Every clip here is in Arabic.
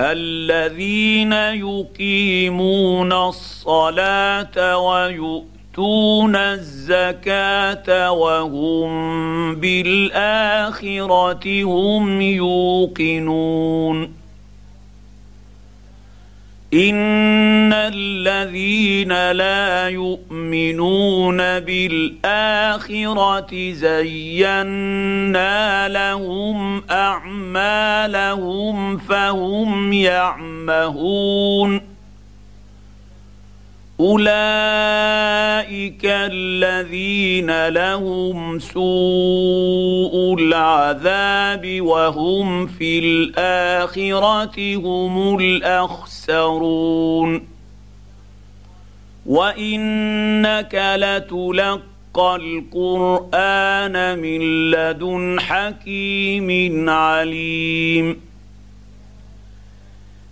الذين يقيمون الصلاة ويؤتون الزكاة وهم بالآخرة هم يوقنون. ان الذين لا يؤمنون بالاخره زينا لهم اعمالهم فهم يعمهون اولئك الذين لهم سوء العذاب وهم في الاخره هم الاخسرون وانك لتلقى القران من لدن حكيم عليم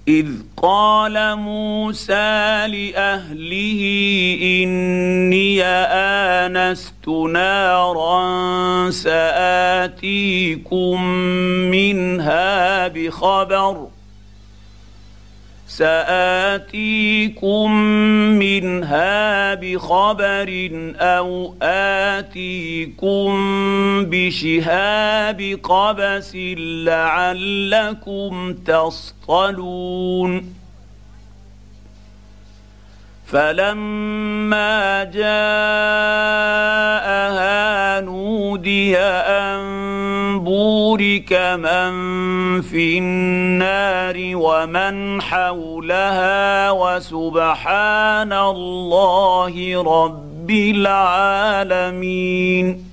إذ قال موسى لأهله إني آنست نارا سآتيكم منها بخبر سآتيكم منها بخبر أو آتيكم بشهاب قبس لعلكم تصطلون. فلما جاءها نودي بورك من في النار ومن حولها وسبحان الله رب العالمين.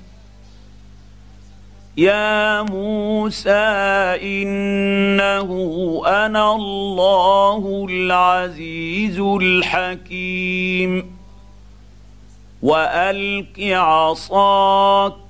يا موسى إنه أنا الله العزيز الحكيم. وألق عصاك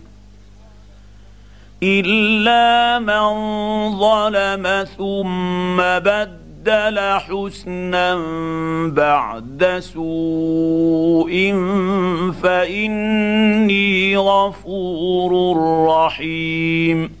الا من ظلم ثم بدل حسنا بعد سوء فاني غفور رحيم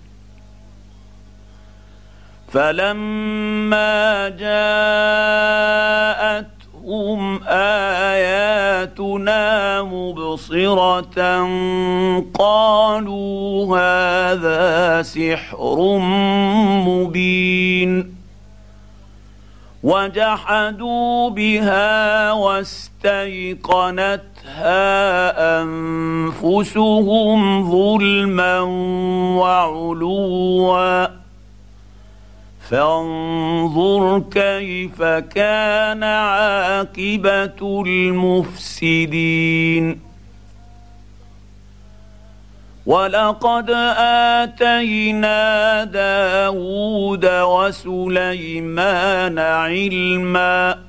فلما جاءتهم اياتنا مبصره قالوا هذا سحر مبين وجحدوا بها واستيقنتها انفسهم ظلما وعلوا فانظر كيف كان عاقبة المفسدين. ولقد آتينا داود وسليمان علما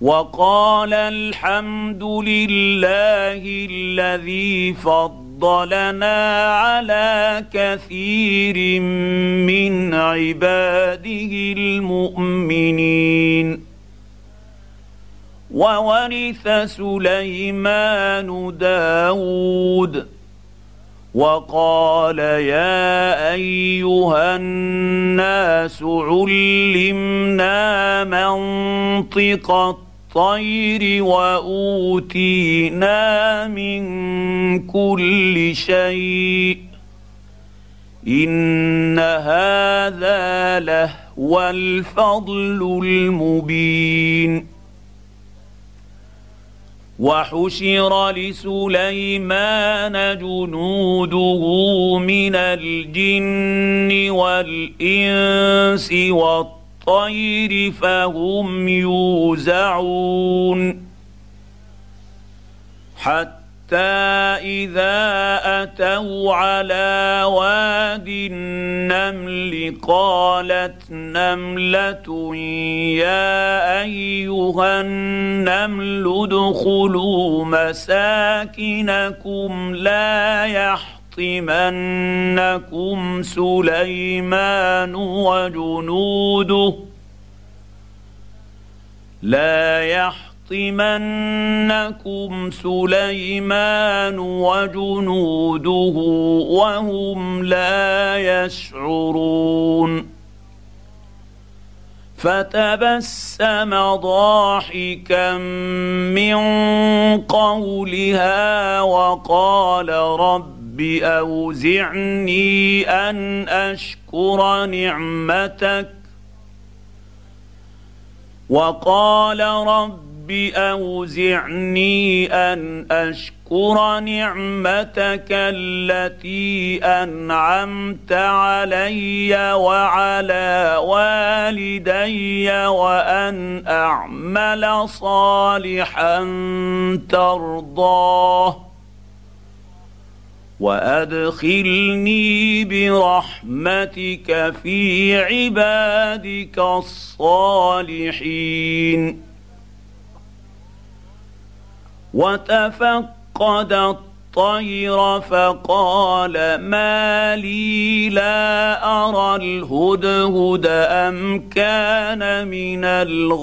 وقال الحمد لله الذي فضل فضلنا على كثير من عباده المؤمنين. وورث سليمان داود. وقال يا أيها الناس علمنا منطق الطير وأوتينا من كل شيء. إن هذا لهو الفضل المبين. وحشر لسليمان جنوده من الجن والإنس والطير فهم يوزعون حتى إذا أتوا على واد النمل قالت نملة يا أيها النمل ادخلوا مساكنكم لا يحطمنكم سليمان وجنوده لا يحطمنكم ليحطمنكم سليمان وجنوده وهم لا يشعرون فتبسم ضاحكا من قولها وقال رب أوزعني أن أشكر نعمتك. وقال رب رب أوزعني أن أشكر نعمتك التي أنعمت علي وعلى والدي وأن أعمل صالحا ترضاه. وأدخلني برحمتك في عبادك الصالحين. وتفقد الطير فقال ما لي لا أرى الهدهد أم كان من الغائبين.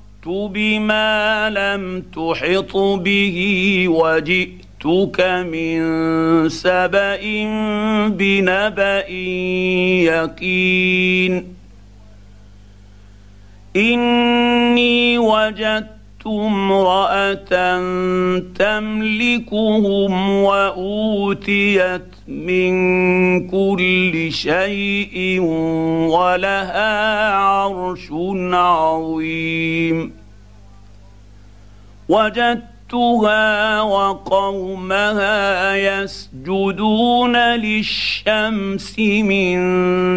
بما لم تحط به وجئتك من سبأ بنبأ يقين. إني وجدت امرأة تملكهم وأوتيت من كل شيء ولها عرش عظيم وجدت وجدتها وقومها يسجدون للشمس من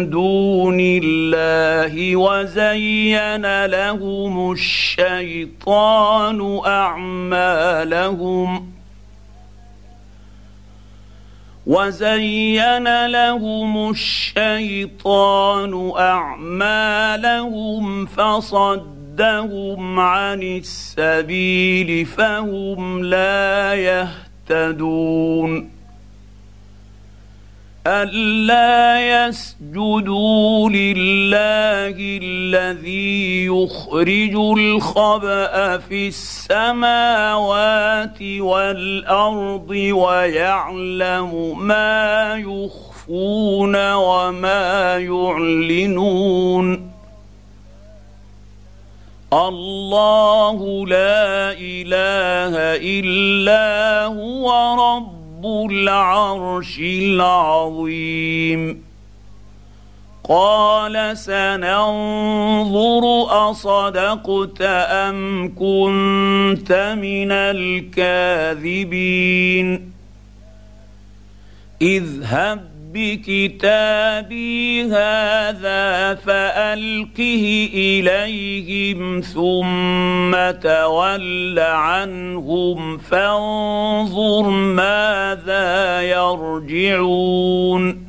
دون الله وزين لهم الشيطان اعمالهم وزين لهم الشيطان أعمالهم فصد صدهم عن السبيل فهم لا يهتدون ألا يسجدوا لله الذي يخرج الخبأ في السماوات والأرض ويعلم ما يخفون وما يعلنون. الله لا إله إلا هو رب العرش العظيم. قال سننظر أصدقت أم كنت من الكاذبين. اذهب بكتابي هذا فألقه إليهم ثم تول عنهم فانظر ماذا يرجعون.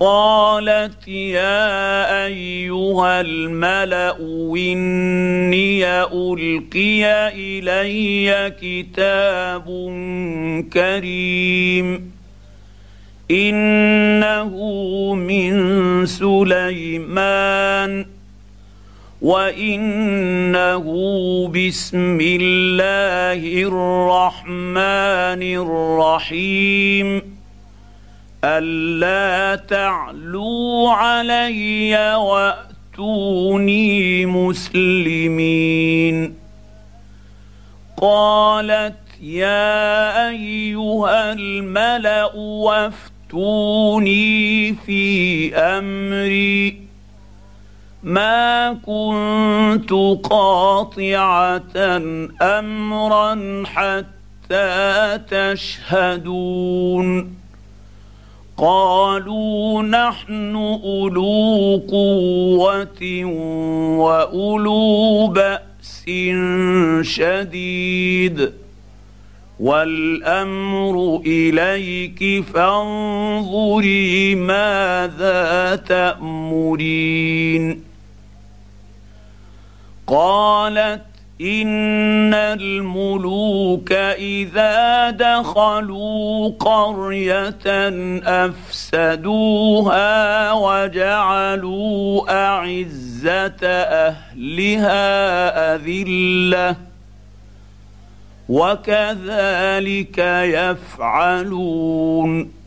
قالت يا أيها الملأ إني ألقي إلي كتاب كريم. إنه من سليمان وإنه بسم الله الرحمن الرحيم. ألا تعلوا علي وأتوني مسلمين. قالت يا أيها الملأ وافتوني افتوني في أمري. ما كنت قاطعة أمرا حتى تشهدون. قالوا نحن أولو قوة وأولو بأس شديد. والأمر إليك فانظري ماذا تأمرين. قالت إن الملوك إذا دخلوا قرية أفسدوها وجعلوا أعزة أهلها أذلة وكذلك يفعلون.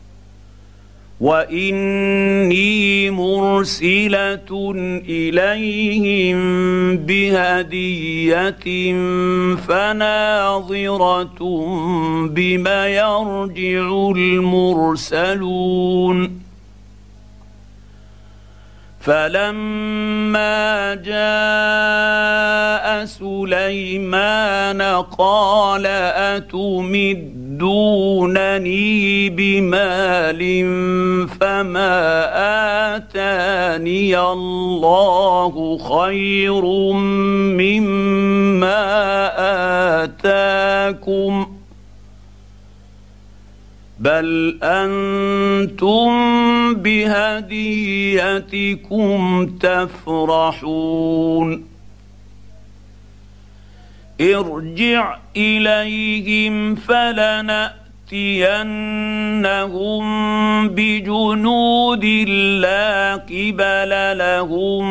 وإني مرسلة إليهم بهدية فناظرة بما يرجع المرسلون. فلما جاء سليمان قال أتمدونني بمال فما آتاني الله خير مما آتاكم بل أنتم بهديتكم تفرحون ارجع اليهم فلنأ لناتينهم بجنود لا قبل لهم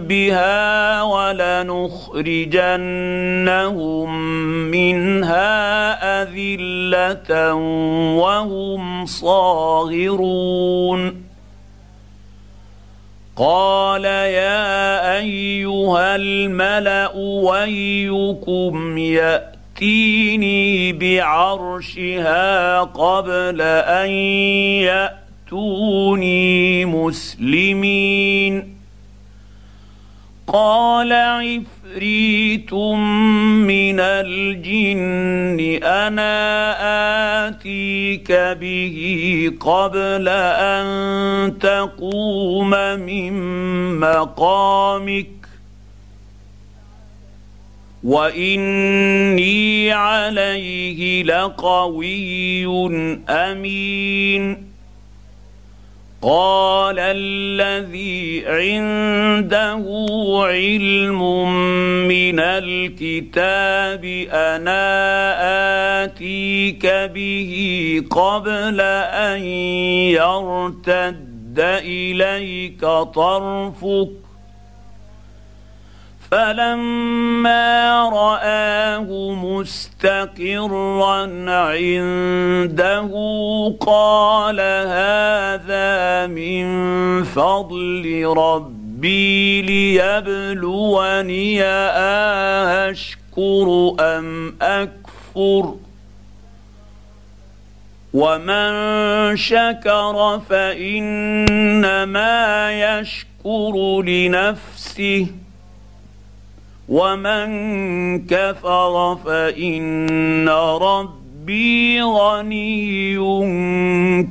بها ولنخرجنهم منها أذلة وهم صاغرون. قال يا أيها الملأ ويكم يأتي ائتيني بعرشها قبل أن يأتوني مسلمين. قال عفريت من الجن أنا آتيك به قبل أن تقوم من مقامك. واني عليه لقوي امين قال الذي عنده علم من الكتاب أنا اتيك به قبل ان يرتد اليك طرفك فلما رآه مستقرا عنده قال هذا من فضل ربي ليبلوني اشكر أم أكفر ومن شكر فإنما يشكر لنفسه ومن كفر فان ربي غني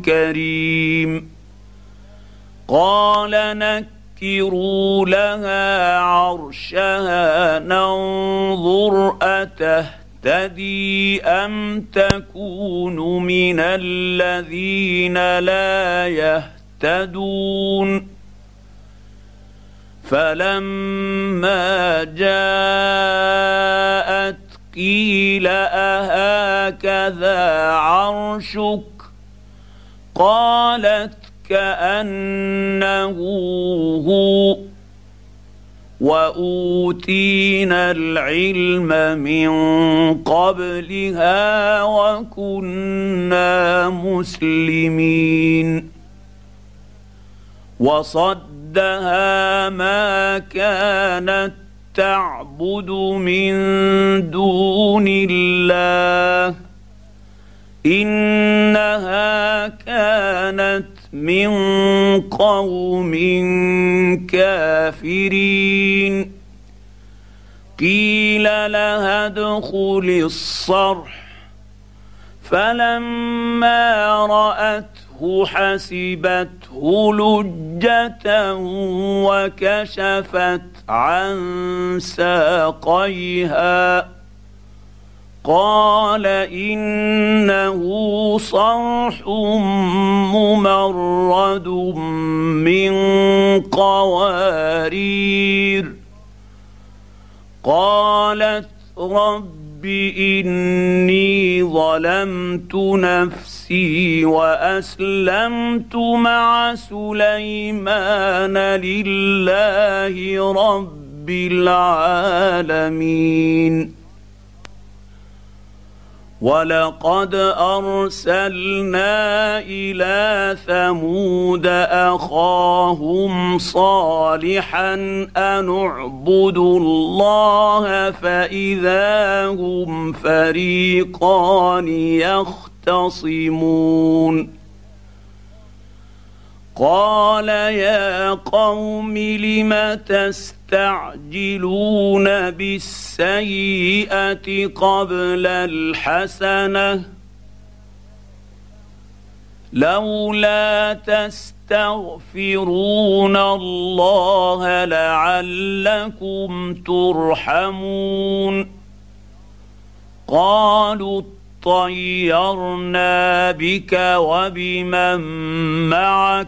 كريم. قال نكروا لها عرشها ننظر اتهتدي ام تكون من الذين لا يهتدون. فلما جاءت قيل أهكذا عرشك؟ قالت كأنه هو. وأوتينا العلم من قبلها وكنا مسلمين. وصدها ما كانت تعبد من دون الله انها كانت من قوم كافرين قيل لها ادخل الصرح فلما راته حسبته لجة وكشفت عن ساقيها. قال إنه صرح ممرد من قوارير. قالت رب اني ظلمت نفسي واسلمت مع سليمان لله رب العالمين ولقد ارسلنا إلى ثمود اخاهم صالحا ان اعبدوا الله فاذا هم فريقان يختصمون قال يا قوم لم تستعجلون بالسيئة قبل الحسنة؟ لولا تستغفرون الله لعلكم ترحمون. قالوا طيرنا بك وبمن معك؟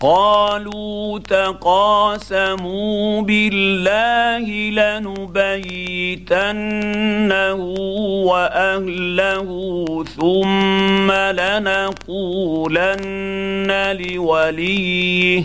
قالوا تقاسموا بالله لنبيتنه وأهله ثم لنقولن لوليه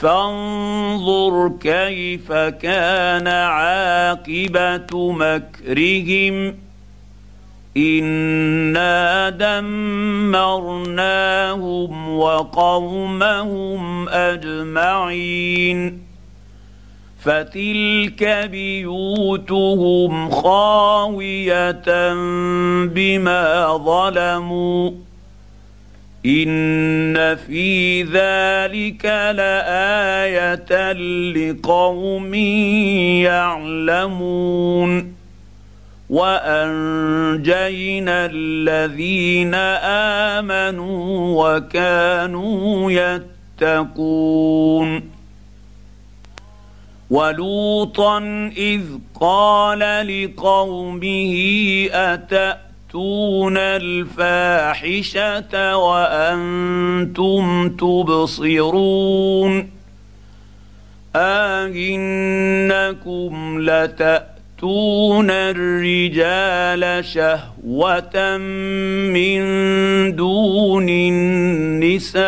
فانظر كيف كان عاقبة مكرهم. انا دمرناهم وقومهم اجمعين. فتلك بيوتهم خاويه بما ظلموا. ان في ذلك لايه لقوم يعلمون وانجينا الذين امنوا وكانوا يتقون ولوطا اذ قال لقومه اتاتون الفاحشه وأنتم تبصرون أئنكم لتأتون الرجال شهوة من دون النساء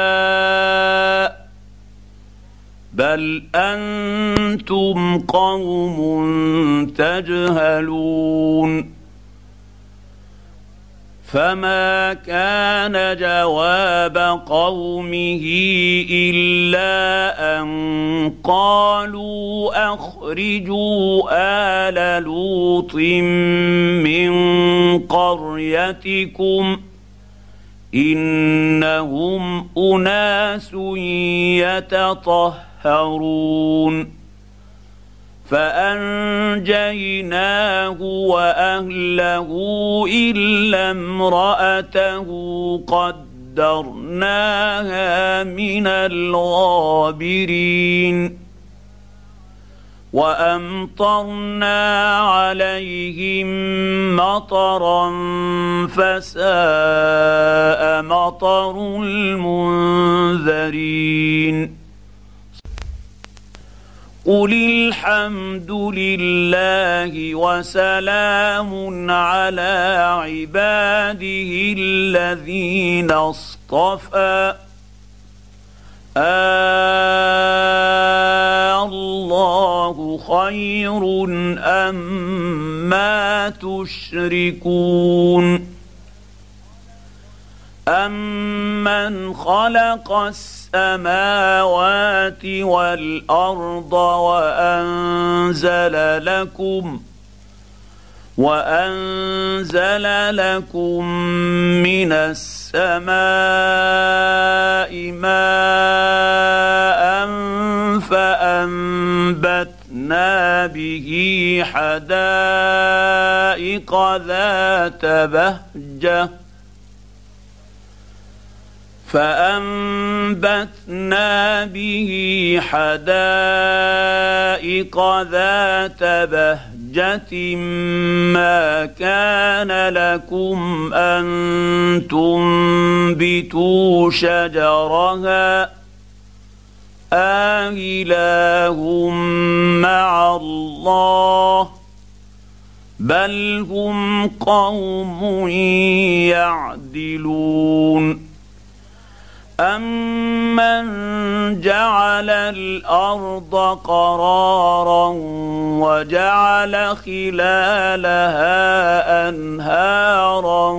بل أنتم قوم تجهلون فما كان جواب قومه الا ان قالوا اخرجوا ال لوط من قريتكم انهم اناس يتطهرون فأنجيناه وأهله إلا امرأته قدرناها من الغابرين وأمطرنا عليهم مطرا فساء مطر المنذرين قل الحمد لله وسلام على عباده الذين اصطفى. الله خير أم ما تشركون. أمن خلق السماء السماوات والأرض وأنزل لكم وأنزل لكم من السماء ماء فأنبتنا به حدائق ذات بهجة فأنبتنا به حدائق ذات بهجة ما كان لكم أن تنبتوا شجرها آله مع الله بل هم قوم يعدلون امن جعل الأرض قرارا وجعل خلالها انهارا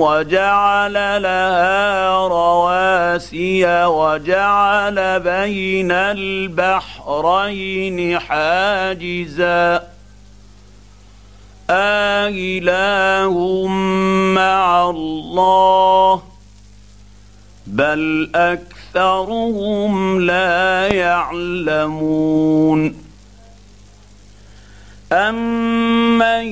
وجعل لها رواسي وجعل بين البحرين حاجزا آه مع الله بل اكثرهم لا يعلمون امن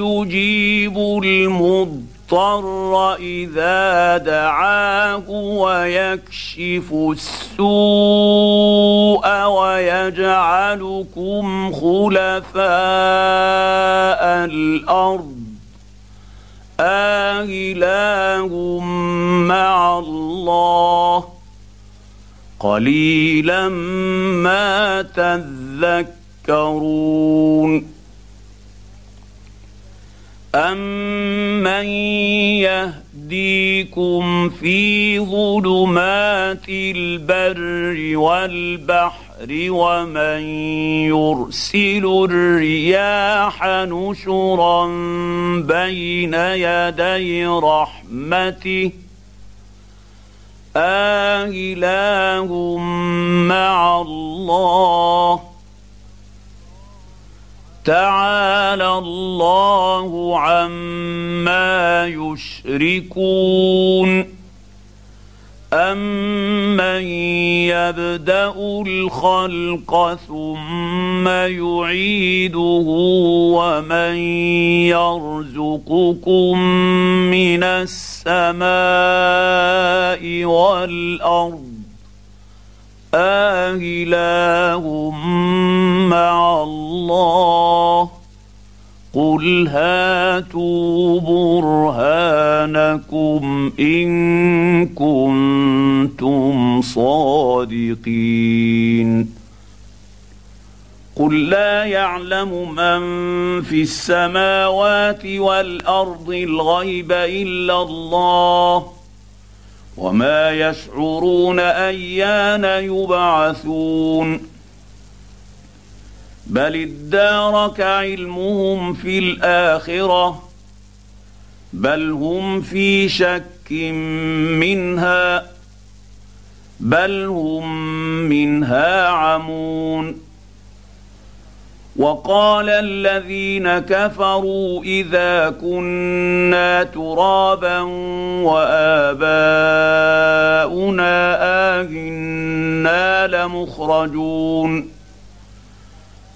يجيب المضطر اذا دعاه ويكشف السوء ويجعلكم خلفاء الأرض آله مع الله. قليلا ما تذكرون. امن يهديكم في ظلمات البر والبحر ومن يرسل الرياح نشرا بين يدي رحمته. آه مع الله. تعالى الله عما يشركون. امن يبدا الخلق ثم يعيده ومن يرزقكم من السماء والارض آله مع الله قل هاتوا برهانكم ان كنتم صادقين قل لا يعلم من في السماوات والارض الغيب الا الله وما يشعرون ايان يبعثون بل ادارك علمهم في الاخره بل هم في شك منها بل هم منها عمون وقال الذين كفروا اذا كنا ترابا واباؤنا اهنا لمخرجون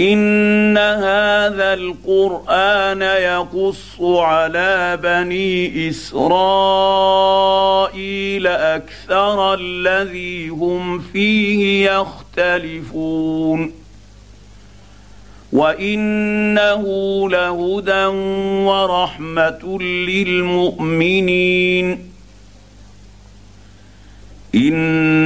إن هذا القرآن يقص على بني إسرائيل أكثر الذي هم فيه يختلفون. وإنه لهدى ورحمة للمؤمنين. إن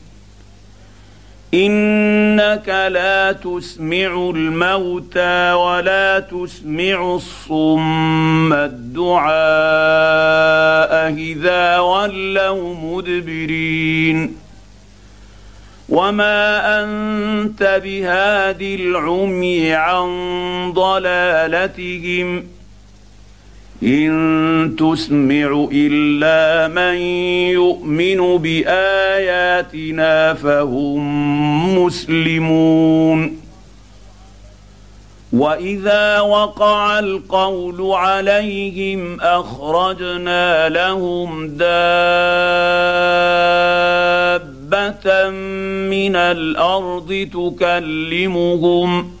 إنك لا تسمع الموتى ولا تسمع الصم الدعاء إذا ولوا مدبرين. وما انت بهاد العمي عن ضلالتهم إن تسمع إلا من يؤمن بآياتنا فهم مسلمون. وإذا وقع القول عليهم أخرجنا لهم دابة من الأرض تكلمهم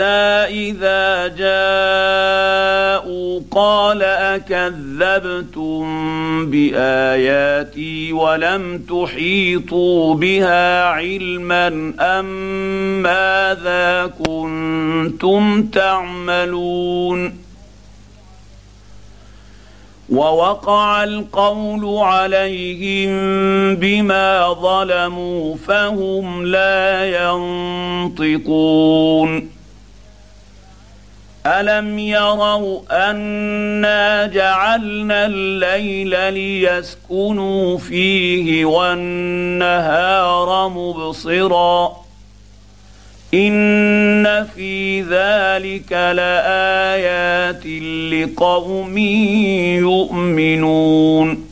إذا جاءوا قال أكذبتم بآياتي ولم تحيطوا بها علما أم ماذا كنتم تعملون ووقع القول عليهم بما ظلموا فهم لا ينطقون الم يروا انا جعلنا الليل ليسكنوا فيه والنهار مبصرا ان في ذلك لايات لقوم يؤمنون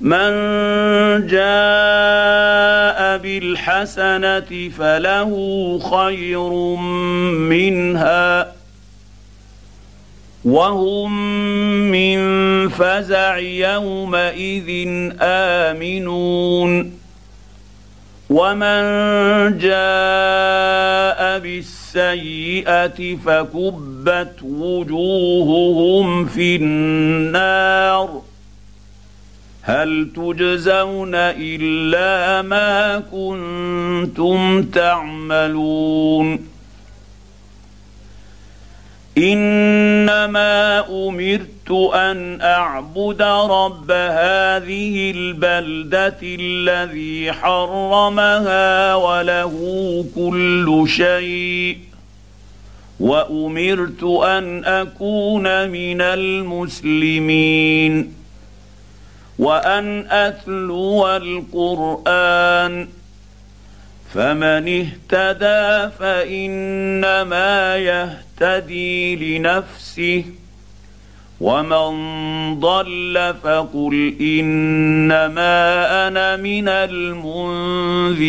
من جاء بالحسنة فله خير منها وهم من فزع يومئذ آمنون ومن جاء بالسيئة فكبت وجوههم في النار هل تجزون إلا ما كنتم تعملون؟ إنما أمرت أن أعبد رب هذه البلدة الذي حرمها وله كل شيء وأمرت أن أكون من المسلمين. وأن أتلو القرآن فمن اهتدى فإنما يهتدي لنفسه ومن ضل فقل إنما أنا من المنذرين